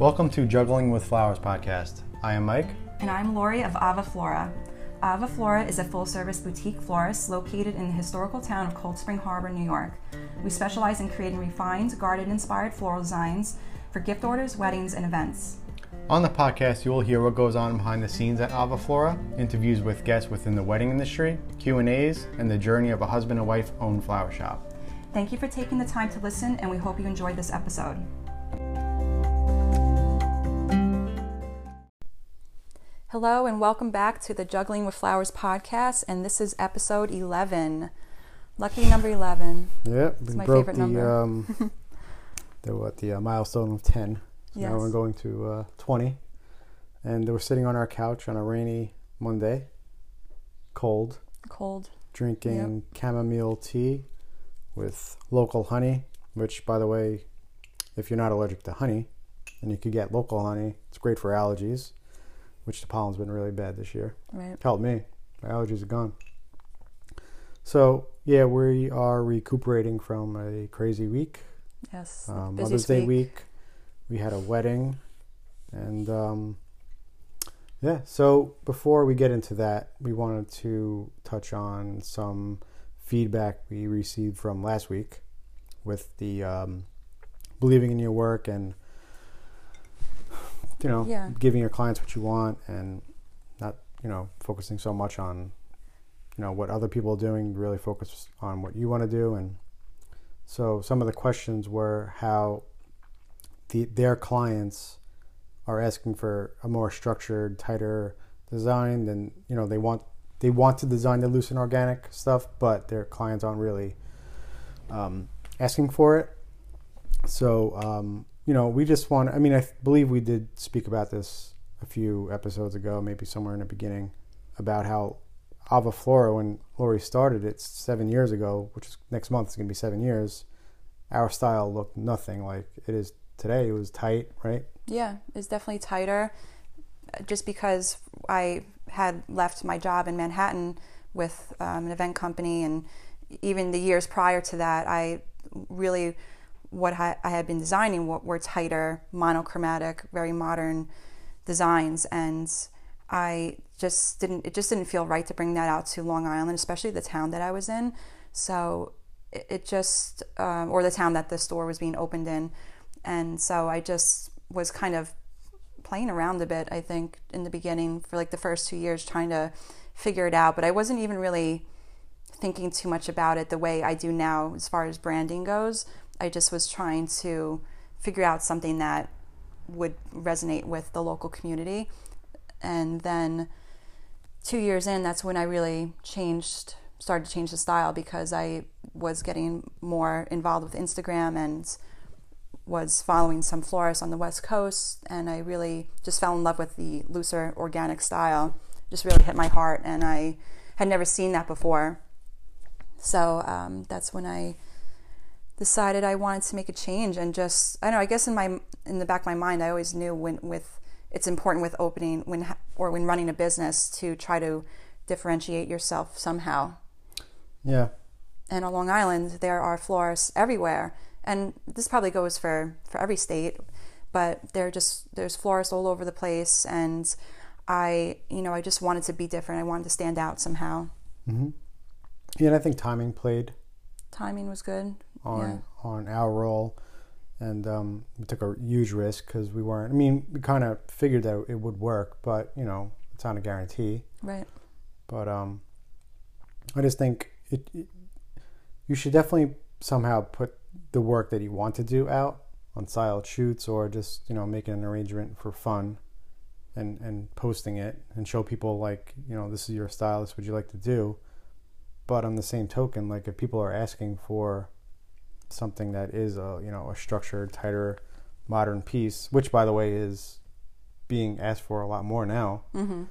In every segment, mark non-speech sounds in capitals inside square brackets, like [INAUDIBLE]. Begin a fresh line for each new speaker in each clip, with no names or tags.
Welcome to Juggling with Flowers podcast. I am Mike.
And I'm Lori of Ava Flora. Ava Flora is a full service boutique florist located in the historical town of Cold Spring Harbor, New York. We specialize in creating refined, garden inspired floral designs for gift orders, weddings, and events.
On the podcast, you will hear what goes on behind the scenes at Ava Flora, interviews with guests within the wedding industry, Q&As, and the journey of a husband and wife owned flower shop.
Thank you for taking the time to listen, and we hope you enjoyed this episode. Hello, and welcome back to the Juggling with Flowers podcast, and this is episode 11. Lucky number 11.
Yeah,
It's
we
my favorite
the
number.
um, [LAUGHS] the what the uh, milestone of ten. So Now we're going to uh, twenty, and we're sitting on our couch on a rainy Monday, cold,
Cold.
drinking chamomile tea with local honey. Which, by the way, if you're not allergic to honey, and you could get local honey, it's great for allergies. Which the pollen's been really bad this year.
Right.
helped me. My allergies are gone. So yeah, we are recuperating from a crazy week.
Yes.
Um, Mother's Day week. We had a wedding, and um, yeah. So before we get into that, we wanted to touch on some feedback we received from last week with the um, believing in your work and you know
Yeah.
giving your clients what you want and not you know focusing so much on you know what other people are doing really focus on what you want to do and so some of the questions were how the, their clients are asking for a more structured tighter design than you know they want they want to design the loose and organic stuff but their clients aren't really um, asking for it so um, you know we just want i mean i believe we did speak about this a few episodes ago maybe somewhere in the beginning about how ava flora when lori started it seven years ago which is next month is going to be seven years our style looked nothing like it is today it was tight right
Yeah, it's definitely tighter. uh, Just because I had left my job in Manhattan with um, an event company, and even the years prior to that, I really what I, had been designing were, tighter, monochromatic, very modern designs, and I just didn't. It just didn't feel right to bring that out to Long Island, especially the town that I was in. So it, just, um, or the town that the store was being opened in, and so I just was kind of playing around a bit i think in the beginning for like the first two years trying to figure it out but i wasn't even really thinking too much about it the way i do now as far as branding goes i just was trying to figure out something that would resonate with the local community and then two years in that's when i really changed started to change the style because i was getting more involved with instagram and was following some florists on the West Coast, and I really just fell in love with the looser organic style. Just really hit my heart, and I had never seen that before. So um, that's when I decided I wanted to make a change, and just I don't know. I guess in my in the back of my mind, I always knew when with it's important with opening when or when running a business to try to differentiate yourself somehow
yeah
and on Long Island there are florists everywhere, and this probably goes for for every state, but there just there's florists all over the place, and I you know I just wanted to be different. I wanted to stand out somehow.
Mm-hmm. yeah and i think timing played
Timing was good.
On on our role, and um, we took a huge risk because we weren't. I mean, we kind of figured that it would work, but you know, it's not a guarantee.
Right.
But um, I just think it, it. You should definitely somehow put the work that you want to do out on styled shoots, or just you know making an arrangement for fun, and and posting it and show people like you know this is your style, this is what you like to do. But on the same token, like if people are asking for something that is a you know a structured, tighter, modern piece, which by the way is being asked for a lot more now,
Mm-hmm.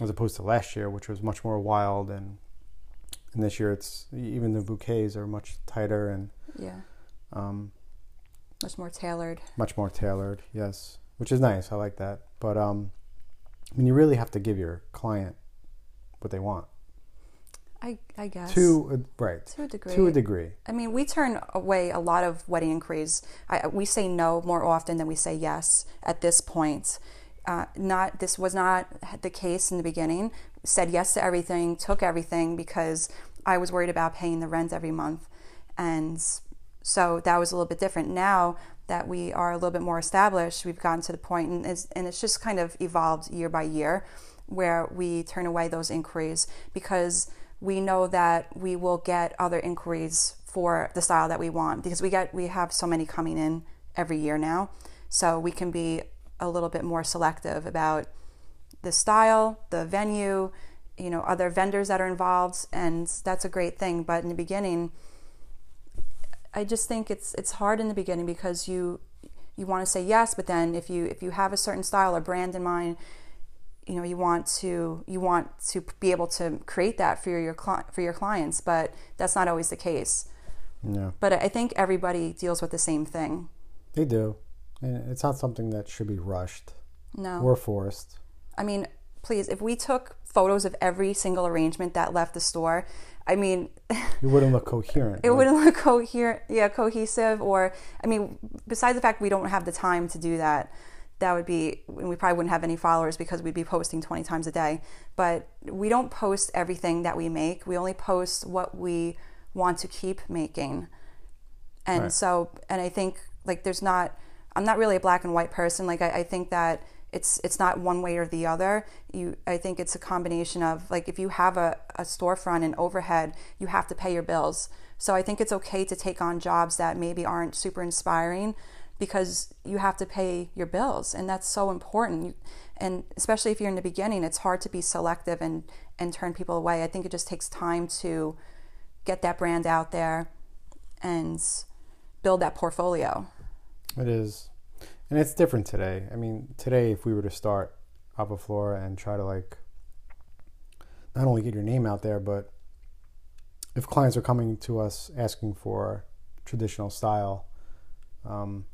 as opposed to last year, which was much more wild, and and this year it's even the bouquets are much tighter and
Yeah.
um,
Much more tailored.
much more tailored. Yes, which is nice. I like that. But um, I mean, you really have to give your client what they want.
I I guess
To a, right.
to a degree.
To a degree.
I mean, we turn away a lot of wedding inquiries. I, we say no more often than we say yes at this point. Uh, not this was not the case in the beginning. Said yes to everything, took everything because I was worried about paying the rent every month, and so that was a little bit different. Now that we are a little bit more established, we've gotten to the point, and it's, and it's just kind of evolved year by year, where we turn away those inquiries because we know that we will get other inquiries for the style that we want because we get we have so many coming in every year now. So we can be a little bit more selective about the style the venue you know other vendors that are involved and that's a great thing. But in the beginning i just think it's it's hard in the beginning because you you want to say yes but then if you if you have a certain style or brand in mind you know you want to you want to be able to create that for your cli- for your clients but that's not always the case
Yeah.
but i think everybody deals with the same thing
They do. And it's not something that should be rushed
no
or forced.
i mean please if we took photos of every single arrangement that left the store i mean [LAUGHS]
It wouldn't look coherent.
it
Like,
wouldn't look coherent yeah cohesive or i mean besides the fact we don't have the time to do that that would be and we probably wouldn't have any followers because we'd be posting 20 times a day. But we don't post everything that we make. We only post what we want to keep making. And
Right.
so and i think like there's not i'm not really a black and white person. Like i, I think that it's it's not one way or the other. You i think it's a combination of like if you have a, a storefront and overhead you have to pay your bills. So i think it's okay to take on jobs that maybe aren't super inspiring because you have to pay your bills and that's so important and especially if you're in the beginning it's hard to be selective and and turn people away i think it just takes time to get that brand out there and build that portfolio
It is. And it's different today. I mean, today, if we were to start Ava Flora and try to, like, not only get your name out there, but if clients are coming to us asking for traditional style, um,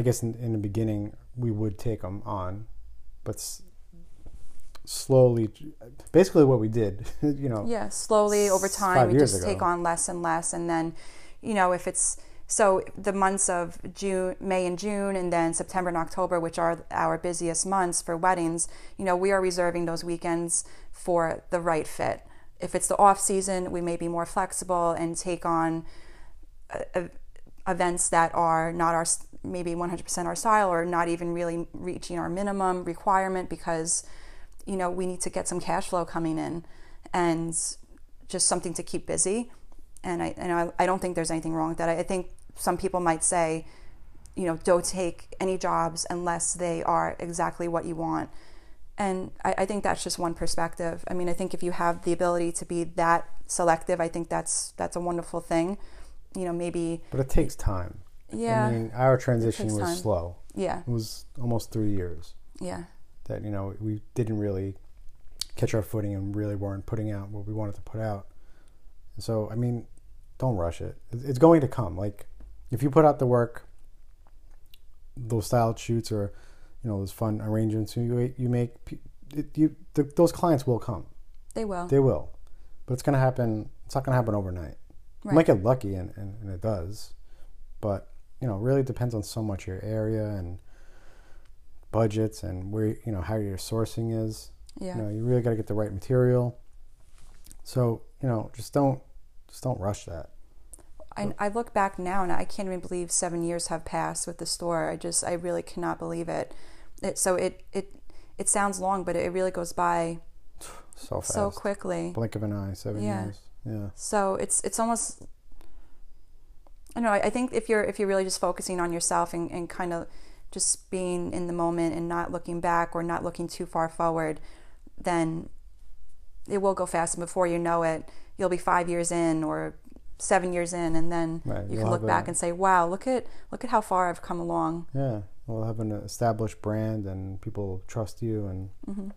I guess in, in the beginning, we would take them on, but s- slowly, basically what we did, [LAUGHS] you know,
Yeah, slowly over time, we just
ago.
take on less and less, and then, you know, if it's so the months of June, May, and June, and then September and October, which are our busiest months for weddings, you know, we are reserving those weekends for the right fit. If it's the off season, we may be more flexible and take on uh, events that are not our maybe 100% our style or not even really reaching our minimum requirement because you know we need to get some cash flow coming in and just something to keep busy. And I and I, I don't think there's anything wrong with that. I, I think some people might say you know don't take any jobs unless they are exactly what you want. And I, I think that's just one perspective. I mean I think if you have the ability to be that selective I think that's that's a wonderful thing. You know maybe
but it takes time.
Yeah
I mean, our transition was
time.
slow.
yeah
It was almost three years.
yeah
that you know we didn't really catch our footing and really weren't putting out what we wanted to put out. And so I mean, don't rush it. It's going to come. Like if you put out the work, those styled shoots or you know those fun arrangements you you make, it, you th those clients will come.
they will
They will, but it's going to happen. It's not going to happen overnight. You might get lucky, and, and, and it does, but you know, it really depends on so much your area and budgets and where you know how your sourcing is.
yeah
You know, you really got to get the right material. So you know, just don't just don't rush that.
I, I look back now and I can't even believe seven years have passed with the store. I just I really cannot believe it. it so it it it sounds long, but it really goes by
So fast,
so quickly.
blink of an eye, seven
Yeah.
years. Yeah,
So it's it's almost I know. I think if you're if you're really just focusing on yourself and, and kind of just being in the moment and not looking back or not looking too far forward, then it will go fast. And before you know it, you'll be five years in or seven years in, and then
Right,
you
you'll
can look back
a-
and say, "Wow, look at look at how far I've come along."
yeah. We'll have an established brand, and people trust you, and
hmm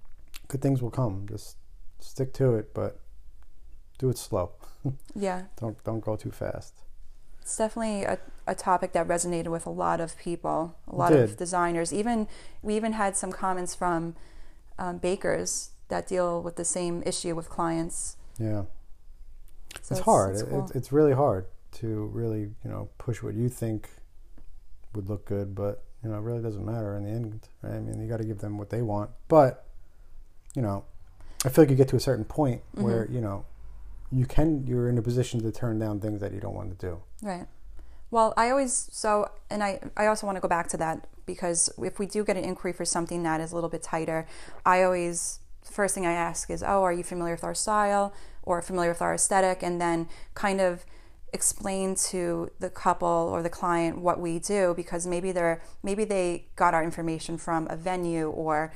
good things will come. Just stick to it, but do it slow. [LAUGHS]
Yeah,
Don't don't go too fast.
It's definitely a, a topic that resonated with a lot of people, a lot of designers. Even we even had some comments from um, bakers that deal with the same issue with clients.
Yeah. it's, hard. It- It's, it's really hard to really you know push what you think would look good, but you know it really doesn't matter in the end. Right? I mean, you got to give them what they want, but you know, I feel like you get to a certain point where
Mm-hmm.
you know you can you're in a position to turn down things that you don't want to do.
Right. Well, I always so, and I I also want to go back to that because if we do get an inquiry for something that is a little bit tighter, I always first thing I ask is, oh, are you familiar with our style or familiar with our aesthetic, and then kind of explain to the couple or the client what we do because maybe they're maybe they got our information from a venue or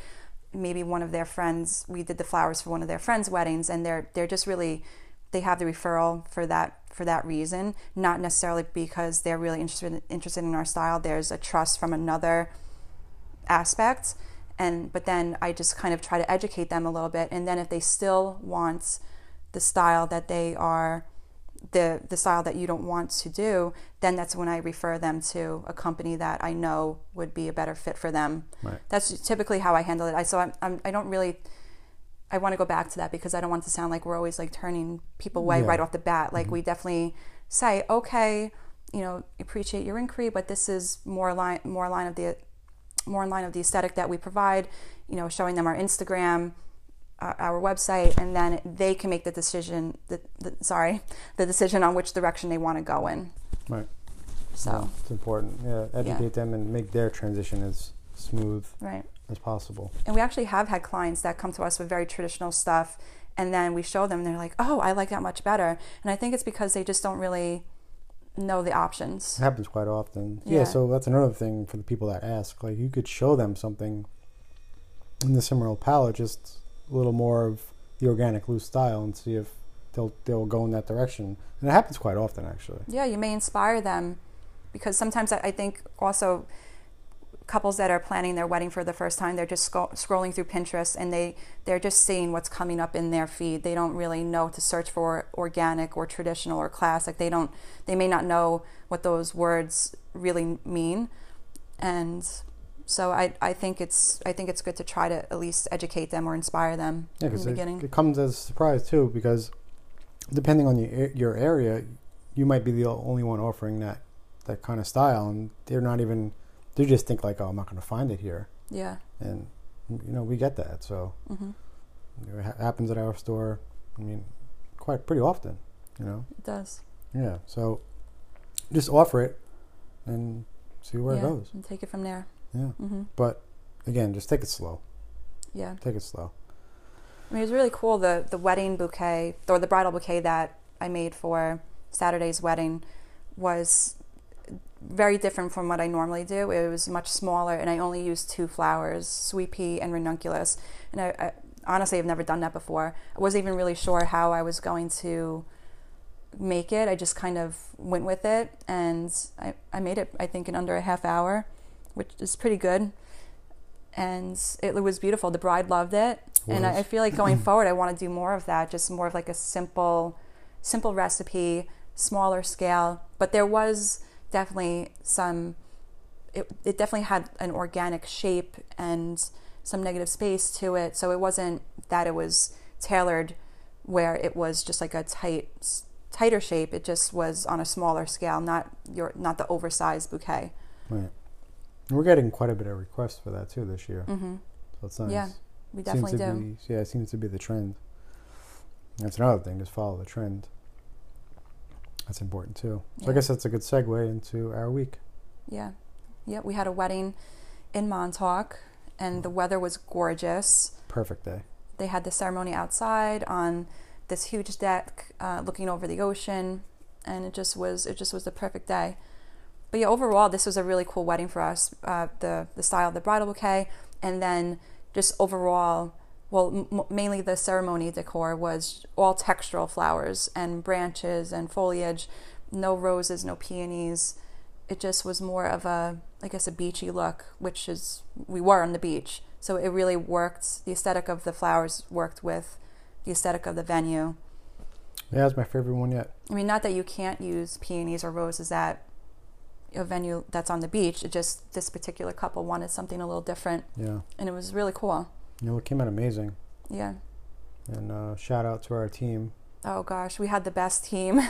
maybe one of their friends we did the flowers for one of their friends weddings and they're they're just really they have the referral for that for that reason not necessarily because they're really interested interested in our style. There's a trust from another aspect. And but then I just kind of try to educate them a little bit. And then if they still want the style that they are the the style that you don't want to do then that's when I refer them to a company that I know would be a better fit for them.
Right.
that's typically how I handle it. I so I'm, I'm I don't really I want to go back to that because I don't want to sound like we're always like turning people away
Yeah. Mm-hmm.
right off the bat. Like we definitely say, okay, you know, appreciate your inquiry, but this is more line more line of the more in line of the aesthetic that we provide. You know, showing them our Instagram, uh, our website, and then they can make the decision. The, the, sorry, the decision on which direction they want to go in.
Right.
So
Yeah, it's important. Yeah, educate them and make their transition as smooth
right.
As possible.
And we actually have had clients that come to us with very traditional stuff, and then we show them, and they're like, "Oh, I like that much better." And I think it's because they just don't really know the options.
It happens quite often. Yeah.
Yeah.
so that's another thing for the people that ask. Like you could show them something in the Cimarron palette, just a little more of the organic loose style, and see if they'll they'll go in that direction. And it happens quite often, actually.
Yeah, you may inspire them because sometimes I I think also couples that are planning their wedding for the first time they're just sco- scrolling through pinterest and they they're just seeing what's coming up in their feed they don't really know to search for organic or traditional or classic they don't they may not know what those words really mean and so I, I think it's I think it's good to try to at least educate them or inspire them
Yeah,
in the
it,
beginning.
it comes as a surprise too. Because depending on your your area, you might be the only one offering that that kind of style, and they're not even. They just think like, oh, I'm not going to find it here,
yeah.
and you know we get that. So
hmm
it ha- happens at our store. I mean, quite pretty often. You know.
It does.
Yeah. So just offer it and see where
yeah.
it goes.
And take it from there.
Yeah.
hmm
But again, just take it slow.
Yeah.
Take it slow.
I mean, it was really cool the the wedding bouquet or the bridal bouquet that I made for Saturday's wedding was very different from what I normally do. It was much smaller, and I only used two flowers, sweet pea and ranunculus. And I, I honestly have never done that before. I wasn't even really sure how I was going to make it. I just kind of went with it, and I, I made it. I think in under a half hour, which is pretty good. And it was beautiful. The bride loved it, and I, I feel like going forward, I want to do more of that. Just more of like a simple, simple recipe, smaller scale. But there was definitely some. It, it definitely had an organic shape and some negative space to it. So it wasn't that it was tailored where it was just like a tight, tighter shape. It just was on a smaller scale, not your not the oversized bouquet.
Right. We're getting quite a bit of requests for that too this year.
hmm
So it's nice.
Yeah, we definitely do.
Be, yeah, it seems to be the trend. That's another thing. Just follow the trend. That's important too. So I guess that's a good segue into our week.
Yeah. Yeah, we had a wedding in Montauk and the weather was gorgeous.
Perfect day.
They had the ceremony outside on this huge deck uh, looking over the ocean and it just was it just was the perfect day. But yeah, overall this was a really cool wedding for us. Uh, the the style of the bridal bouquet and then just overall well, m- mainly the ceremony decor was all textural flowers and branches and foliage, no roses, no peonies. It just was more of a, I guess, a beachy look, which is, we were on the beach. So it really worked. The aesthetic of the flowers worked with the aesthetic of the venue.
Yeah, that's my favorite one yet.
I mean, not that you can't use peonies or roses at a venue that's on the beach. It just, this particular couple wanted something a little different.
Yeah.
And it was really cool.
You know, it came out amazing.
Yeah.
And uh, shout out to our team.
oh gosh, we had the best team.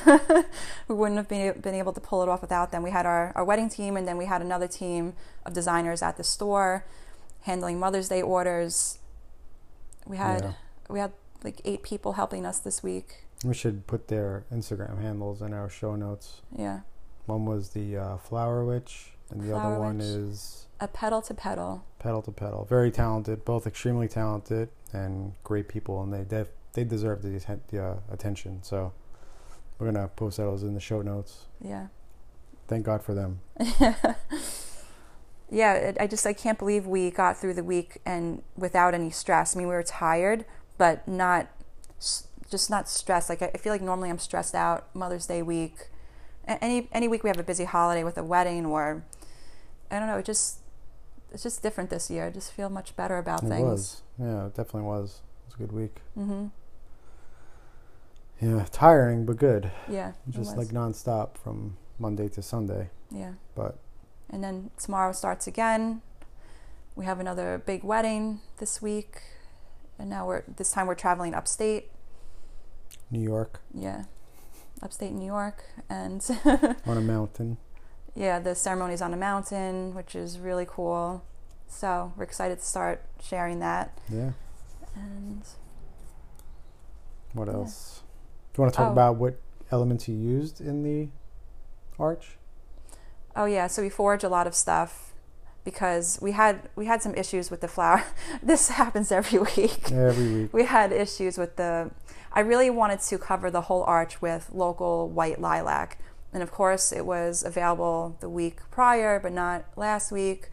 [LAUGHS] we wouldn't have been, been able to pull it off without them. We had our, our wedding team, and then we had another team of designers at the store handling Mother's Day orders. We had
Yeah.
we had like eight people helping us this week.
We should put their Instagram handles in our show notes.
Yeah,
One was the uh, Flower Witch, and the other one
Witch.
is
a petal to petal.
Petal to Petal. Very talented, both extremely talented and great people, and they def- they deserve the, atten- the uh, attention. So we're gonna post those in the show notes.
Yeah.
Thank God for them. [LAUGHS]
yeah, it, I just I can't believe we got through the week and without any stress. I mean, we were tired, but not just not stressed. Like I, I feel like normally I'm stressed out Mother's Day week. Any any week we have a busy holiday with a wedding or I don't know. It just it's just different this year. I just feel much better about
It
things.
was, yeah, it definitely was. It was a good week.
Mm-hmm.
Yeah, tiring but good.
Yeah.
Just like nonstop from Monday to Sunday.
yeah.
But
And then tomorrow starts again. We have another big wedding this week, and now we're this time we're traveling upstate.
New York
Yeah, upstate New York, and [LAUGHS]
on a mountain.
Yeah, the ceremony's on a mountain, which is really cool. So we're excited to start sharing that.
Yeah.
And
What
Yeah.
else? Do you want to talk
Oh.
about what elements you used in the arch?
oh yeah, so we forge a lot of stuff because we had we had some issues with the flower. [LAUGHS] this [LAUGHS] happens every week.
Every week.
we had issues with the i really wanted to cover the whole arch with local white lilac and of course it was available the week prior but not last week.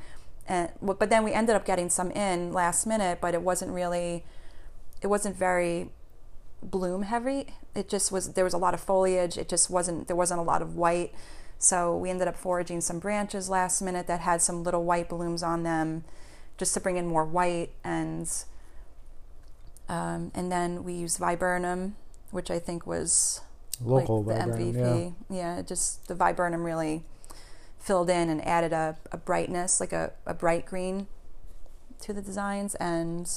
And but then we ended up getting some in last minute but it wasn't really it wasn't very bloom heavy. It just was there was a lot of foliage. It just wasn't there wasn't a lot of white. So we ended up foraging some branches last minute that had some little white blooms on them just to bring in more white. And um, and then we used viburnum, which I think was
Local
like the
viburnum,
MVP. Yeah. it just the viburnum really filled in and added a, a brightness, like a, a bright green to the designs. And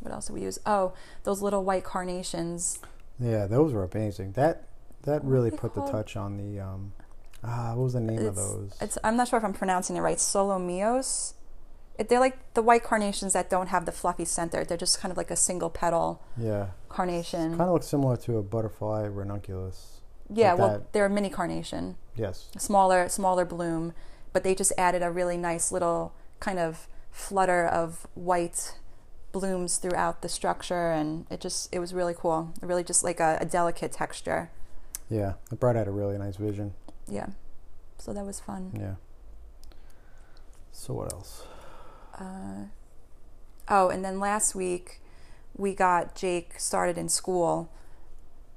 what else did we use? Oh, those little white carnations.
Yeah. Yeah, those were amazing. That that really put the touch on the um ah what was the name of those?
It's I'm not sure if I'm pronouncing it right. Solomios. They're like the white carnations that don't have the fluffy center. They're just kind of like a single petal
yeah.
carnation.
Kind of looks similar to a butterfly ranunculus.
yeah,
like
well,
that.
they're a mini carnation.
Yes.
smaller smaller bloom but they just added a really nice little kind of flutter of white blooms throughout the structure and it just it was really cool really just like a, a delicate texture
Yeah. It brought out a really nice vision.
yeah so that was fun
Yeah. So what else?
Uh, oh and then last week we got jake started in school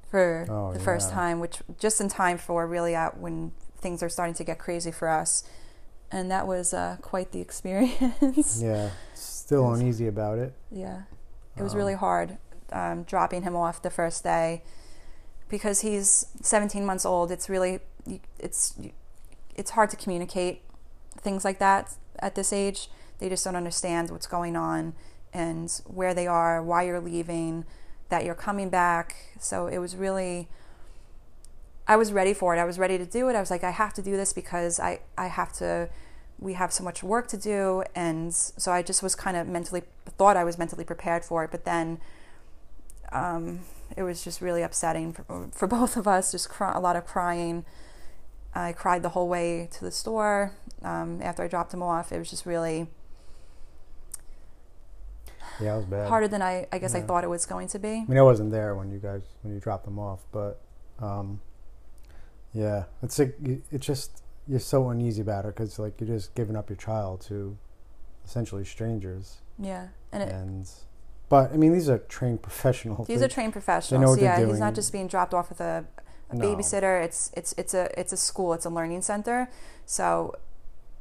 for
Oh,
the first
yeah.
time which just in time for really out when things are starting to get crazy for us and that was uh, quite the [LAUGHS] experience
Yeah. Still uneasy about it.
Yeah, it was
Um,
really hard um, dropping him off the first day because he's 17 months old. It's really it's it's hard to communicate things like that at this age. They just don't understand what's going on and where they are, why you're leaving, that you're coming back. So it was really I was ready for it. I was ready to do it. I was like I have to do this because I I have to we have so much work to do and so i just was kind of mentally thought i was mentally prepared for it but then um, it was just really upsetting for, for [LAUGHS] both of us just cry, a lot of crying i cried the whole way to the store um, after i dropped him off it was just really
Yeah, it was bad.
harder than i, I guess i thought it was going to be
I mean, I wasn't there when you guys when you dropped them off, but um, yeah, it's like it's just you're so uneasy about it because like you're just giving up your child to essentially strangers,
yeah and it,
and but I mean these are trained [LAUGHS] professionals.
these
They-
are trained professionals
they're
yeah he's not just being dropped off with a, a
No.
babysitter it's it's it's a it's a school it's a learning center so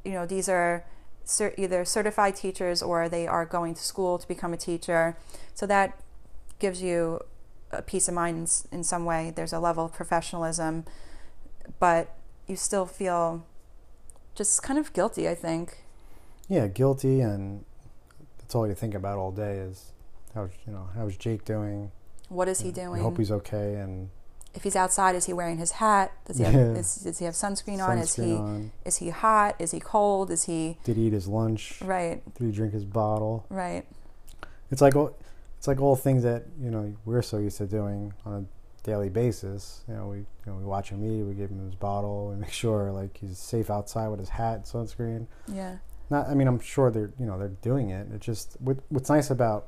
you know these are cer- either certified teachers or they are going to school to become a teacher so that gives you a peace of mind in, in some way there's a level of professionalism but you still feel just kind of guilty i think
yeah, guilty, and that's all you think about all day is how's you know how's Jake doing?
what is he doing?
I hope he's okay, and
if he's outside, is he wearing his hat? Does he have,
Yeah.
is, does he have sunscreen, on? Is he
on.
is he hot? Is he cold? Is he
Did he eat his lunch?
right?
Did he drink his bottle?
Right.
It's like all, it's like all things that you know we're so used to doing on a daily basis. You know, we you know we watch him eat, we give him his bottle, we make [LAUGHS] sure like he's safe outside with his hat, and sunscreen.
Yeah.
Not, I mean, I'm sure they're you know they're doing it. It's just what, what's nice about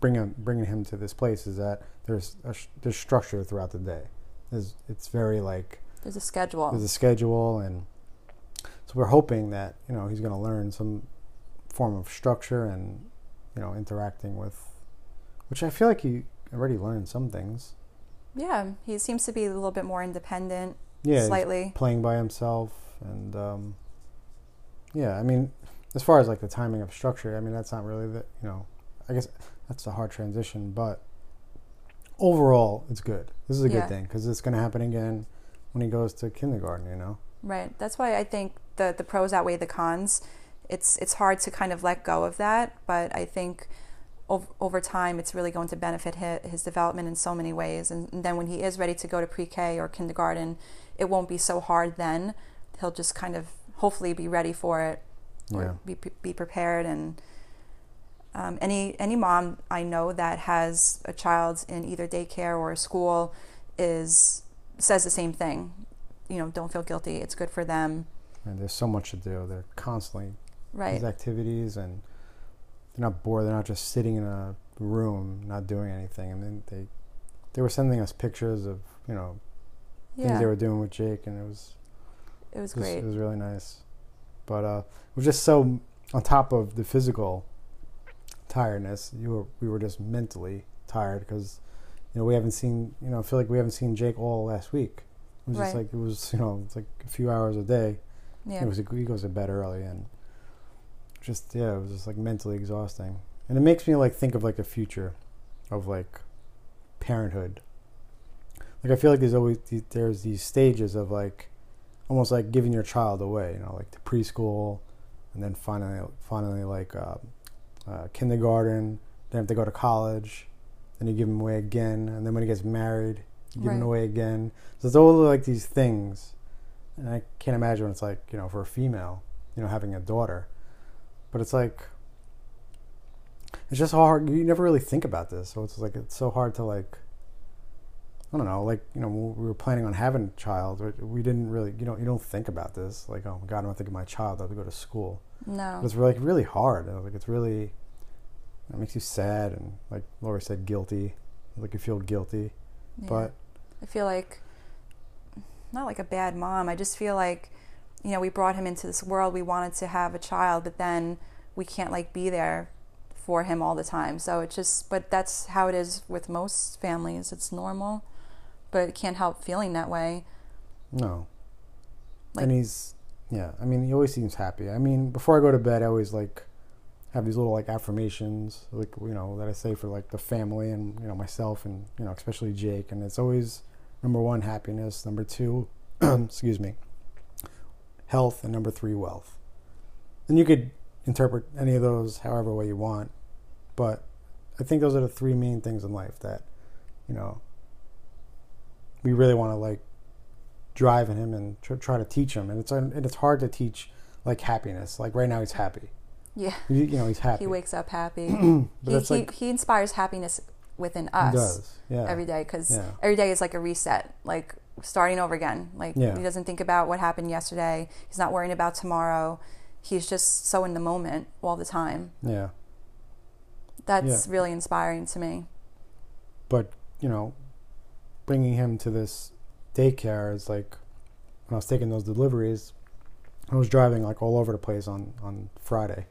bringing bringing him to this place is that there's a, there's structure throughout the day. There's, it's very like
There's a schedule.
there's a schedule, and so we're hoping that you know he's going to learn some form of structure and you know interacting with, which I feel like he already learned some things.
yeah. He seems to be a little bit more independent.
Yeah,
Slightly.
playing by himself, and um, yeah, I mean, as far as like the timing of structure, I mean that's not really the you know, I guess that's a hard transition, but overall it's good. This is a
Yeah.
good thing because it's going to happen again when he goes to kindergarten. You know.
Right. That's why I think the the pros outweigh the cons. It's it's hard to kind of let go of that, but I think over, over time it's really going to benefit his, his development in so many ways. And, and then when he is ready to go to pre-K or kindergarten, it won't be so hard. Then he'll just kind of hopefully be ready for it
Yeah.
be be prepared and. Um, any any mom I know that has a child in either daycare or a school is says the same thing. You know, don't feel guilty. It's good for them.
And there's so much to do. They're constantly
Right.
these activities, and they're not bored. They're not just sitting in a room not doing anything. And then they they were sending us pictures of you know things
Yeah.
they were doing with Jake, and it was
It was
it was,
great.
it was really nice. But uh, it was just so on top of the physical tiredness, you were we were just mentally tired because you know we haven't seen you know I feel like we haven't seen Jake all last week. It was just like it was you know it's like a few hours a day.
Yeah.
It was he goes to bed early and just yeah, it was just like mentally exhausting. And it makes me like think of like a future of like parenthood. Like I feel like there's always there's these stages of like almost like giving your child away, you know, like to preschool and then finally finally like uh, uh, kindergarten, then if they go to college, then you give them away again, and then when he gets married, you give
Right.
away again. So it's all like these things and I can't imagine what it's like, you know, for a female, you know, having a daughter. But it's like, it's just hard. You never really think about this, so it's like it's so hard to like. I don't know, like you know, we were planning on having a child. we- We didn't really, you know, you don't think about this. Like, oh my god, I'm thinking my child. I have to go to school.
No.
But it's really, really hard. And, Like, it's really, it makes you sad and, like Lori said, guilty. Like you feel guilty,
Yeah.
but
I feel like not like a bad mom. I just feel like you know we brought him into this world. We wanted to have a child, but then we can't like be there for him all the time. So it's just, but that's how it is with most families. It's normal, but it can't help feeling that way.
No.
Like-
and he's yeah, I mean he always seems happy. I mean, before I go to bed I always like have these little like affirmations like you know that I say for like the family and you know myself and you know especially Jake and it's always number 1 happiness, number 2 [CLEARS THROAT] excuse me, health and number 3 wealth. And you could interpret any of those however way you want, but I think those are the three main things in life that you know we really want to like drive in him and tr- try to teach him and it's and it's hard to teach like happiness like right now he's happy
Yeah,
you, you know he's happy
he wakes up happy. [CLEARS THROAT] he,
like
he inspires happiness within
he
us.
does yeah
every day because
Yeah.
every day is like a reset, like starting over again. Like
Yeah.
he doesn't think about what happened yesterday. He's not worrying about tomorrow. He's just so in the moment all the time.
yeah
That's really inspiring to me.
but you know bringing him to this daycare is like when I was taking those deliveries I was driving like all over the place on on Friday.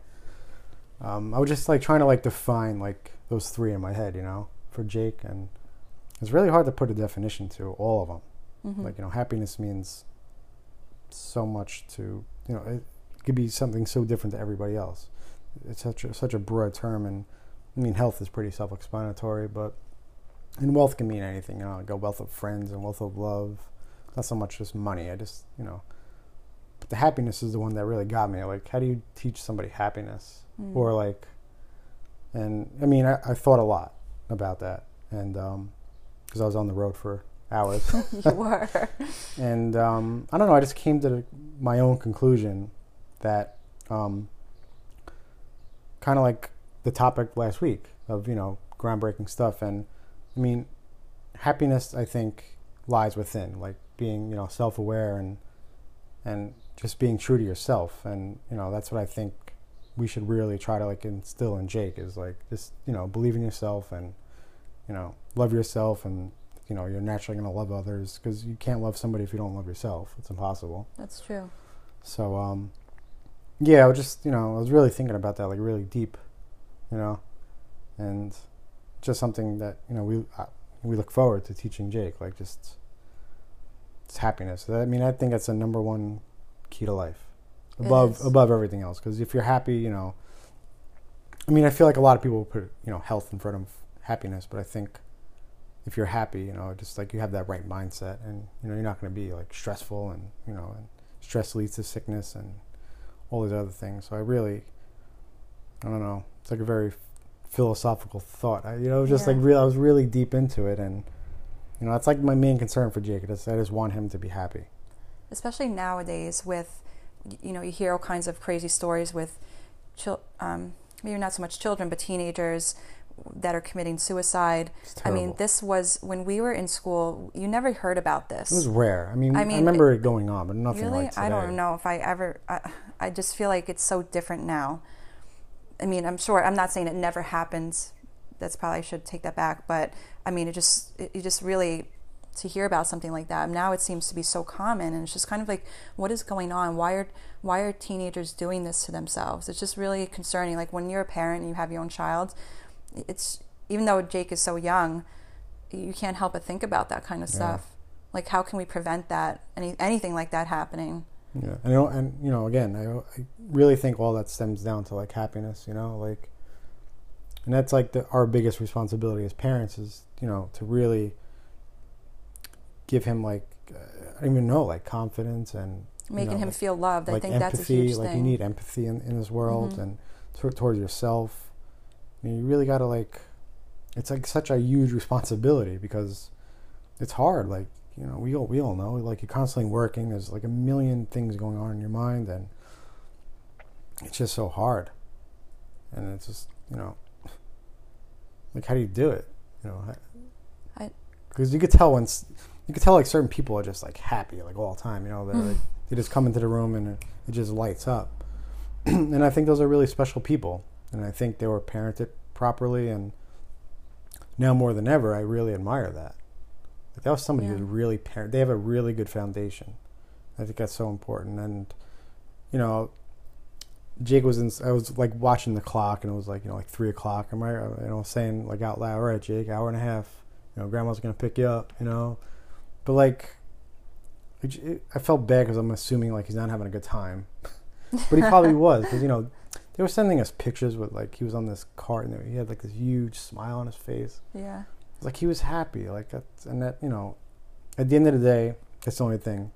Um, I was just like trying to like define like those three in my head you know for Jake and it's really hard to put a definition to all of them
hmm
like you know happiness means so much to you know it could be something so different to everybody else. It's such a such a broad term and i mean health is pretty self-explanatory but and wealth can mean anything you know like a wealth of friends and wealth of love not so much just money i just you know but the happiness is the one that really got me like how do you teach somebody happiness
Mm.
or like and i mean i, I thought a lot about that and um because i was on the road for hours. [LAUGHS]
you [LAUGHS] were.
and um, I don't know. I just came to my own conclusion that um, kind of like the topic last week of you know groundbreaking stuff, and I mean, happiness. I think lies within, like being you know self-aware and and just being true to yourself, and you know that's what I think we should really try to like instill in Jake is like just you know believe in yourself and you know love yourself and you know you're naturally going to love others because you can't love somebody if you don't love yourself it's impossible
That's true.
so um yeah i was just you know i was really thinking about that like really deep you know and just something that you know we uh, we look forward to teaching jake like just it's happiness. I mean i think that's the number one key to life. Above above everything else because if you're happy you know i mean i feel like a lot of people put you know health in front of happiness but i think if you're happy you know just like you have that right mindset and you know you're not going to be like stressful and you know and stress leads to sickness and all these other things. So i really i don't know it's like a very philosophical thought. I, you know just
Yeah.
like real i was really deep into it and you know that's like my main concern for Jacob. I just, I just want him to be happy.
Especially nowadays with you know you hear all kinds of crazy stories with chil- um, maybe not so much children but teenagers that are committing suicide. I mean this was when we were in school you never heard about this.
It was rare. I mean
I
i,
mean,
remember it going on but nothing
really
like today.
i don't know if i ever I, I just feel like it's so different now i mean i'm sure i'm not saying it never happens. That's probably i should take that back but i mean it just it, you just really to hear about something like that now it seems to be so common and it's just kind of like what is going on? Why are why are teenagers doing this to themselves? It's just really concerning. Like when you're a parent and you have your own child it's even though jake is so young you can't help but think about that kind of
Yeah.
stuff. Like how can we prevent that any anything like that happening
Yeah, and you know, and you know, again, I, I really think all that stems down to like happiness. You know, like, and that's like the, our biggest responsibility as parents is you know to really give him like uh, I don't even know like confidence and
making
know,
him
like,
feel loved. I
like
think
empathy.
that's a huge
like
thing.
you need empathy in, in this world
Mhm.
and tor- towards yourself. I mean, you really got to like. It's like such a huge responsibility because it's hard. Like you know, we all we all know. Like you're constantly working. There's like a million things going on in your mind, and it's just so hard. And it's just you know, like how do you do it? You know,
I-
because you could tell when you could tell like certain people are just like happy like all the time. You know, they're mm-hmm. like, they just come into the room and it, it just lights up. [CLEARS THROAT] and I think those are really special people, and I think they were parented properly. And now more than ever, I really admire that. That was somebody
Yeah.
who's really parent. They have a really good foundation. I think that's so important. And you know, Jake was in. I was like watching the clock, and it was like you know like three o'clock. Am I uh, you know saying like out loud, all right, Jake, hour and a half. You know, grandma's gonna pick you up. You know, but like, it, it, I felt bad because I'm assuming like he's not having a good time, [LAUGHS] but he probably [LAUGHS] was because you know they were sending us pictures with like he was on this cart and he had like this huge smile on his face.
yeah,
like he was happy, like that's and that you know, at the end of the day, that's the only thing.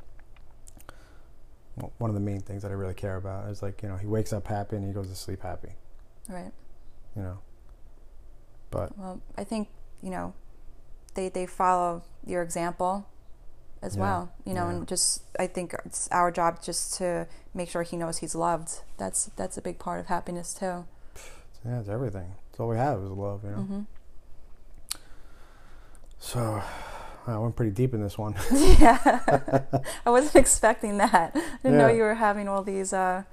Well, one of the main things that I really care about is like you know he wakes up happy and he goes to sleep happy.
right.
You know, but
Well, I think you know they they follow your example as
Yeah,
well. You know,
yeah.
and just I think it's our job just to make sure he knows he's loved. That's that's a big part of happiness too.
yeah, it's everything. It's all we have is love. You know.
hmm
So I went pretty deep in this one. [LAUGHS]
yeah, I wasn't expecting that. I didn't know you were having all these uh,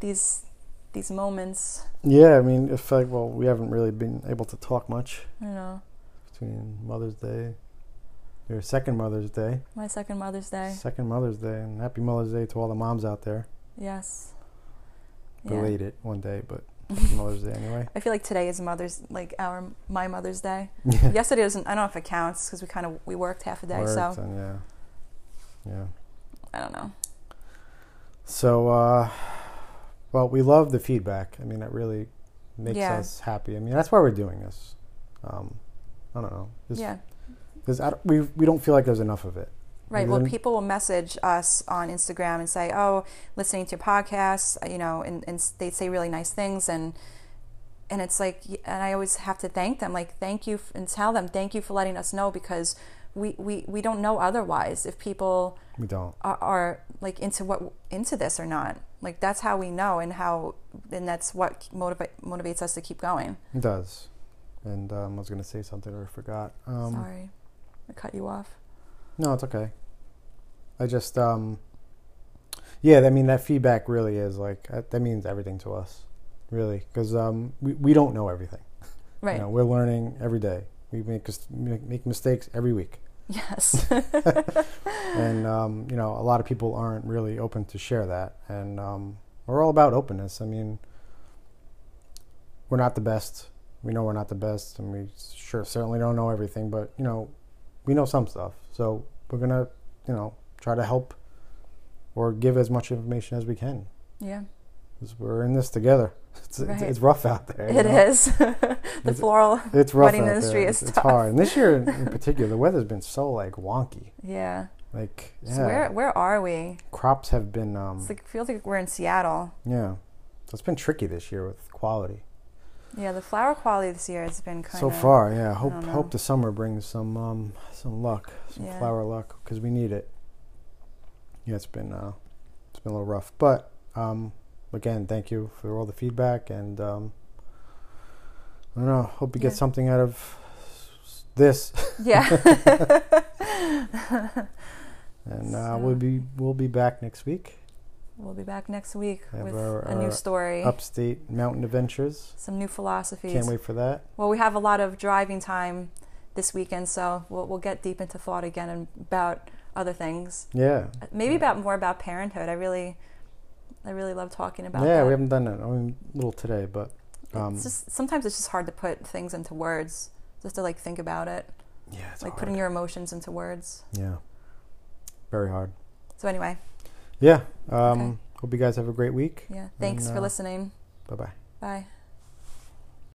these these moments.
yeah, I mean, it's like well, we haven't really been able to talk much
You know,
between Mother's Day, your second Mother's Day,
my second Mother's Day.
second Mother's Day, and Happy Mother's Day to all the moms out there.
Yes. Yeah.
Belated one day, but [LAUGHS] Mother's Day anyway.
I feel like today is Mother's like our my Mother's Day. [LAUGHS] Yesterday doesn't. I don't know if it counts because we kind of we worked half a day.
Worked
So
and yeah, yeah.
I don't know.
So, uh, well, we love the feedback. I mean, that really makes
Yeah.
us happy. I mean, that's why we're doing this. Um, I don't know. Just,
yeah.
Because we we don't feel like there's enough of it.
Right. Well, people will message us on Instagram and say, "Oh, listening to your podcast," you know, and, and they say really nice things, and and it's like, and I always have to thank them, like, thank you, and tell them, thank you for letting us know because we, we, we don't know otherwise if people
We don't.
are, are like into what into this or not. Like that's how we know, and how and that's what motivate motivates us to keep going.
It does. And um, I was going to say something or I forgot. Um,
Sorry, I cut you off.
No, it's okay. I just, um, yeah, I mean, that feedback really is like, that means everything to us, really, because um, we, we don't know everything.
Right.
You know, we're learning every day. We make, make mistakes every week.
Yes. [LAUGHS] [LAUGHS]
and um, you know a lot of people aren't really open to share that and um, we're all about openness i mean we're not the best we know we're not the best and we sure certainly don't know everything but you know we know some stuff so we're gonna you know try to help or give as much information as we can
yeah.
we're in this together [LAUGHS] it's,
Right.
it's, it's rough out there
It
know?
is. [LAUGHS] the
It's-
floral.
it's rough
wedding industry is
it's, it's
tough.
hard and this year in, [LAUGHS] particular the weather's been so like wonky
Yeah.
like
So
yeah,
where where are we?
crops have been um,
It's like feels like we're in Seattle.
Yeah. So it's been tricky this year with quality.
Yeah, the flower quality this year has been kind
So
of So
far, yeah. Hope hope the summer brings some um some luck, some
Yeah.
flower luck because we need it. Yeah, it's been uh it's been a little rough, but um again, thank you for all the feedback and um I don't know, hope you get
Yeah.
something out of this
Yeah. [LAUGHS] [LAUGHS]
and uh,
So-
we'll be we'll be back next week.
we'll be back next week
Have
with
our-
a new story,
Upstate Mountain Adventures.
some new philosophies.
Can't wait for that.
Well, we have a lot of driving time this weekend, so we'll we'll get deep into thought again and about other things.
Yeah.
Maybe about more about parenthood. I really, I really love talking about.
Yeah,
that.
we haven't done that. I mean, a little today, but um,
it's just sometimes it's just hard to put things into words, just to like think about it,
yeah, it's
like
hard.
putting your emotions into words.
Yeah. Very hard.
So anyway,
Yeah. Um,
Okay.
Hope you guys have a great week.
yeah. Thanks
And,
for
uh,
listening.
Bye bye.
Bye.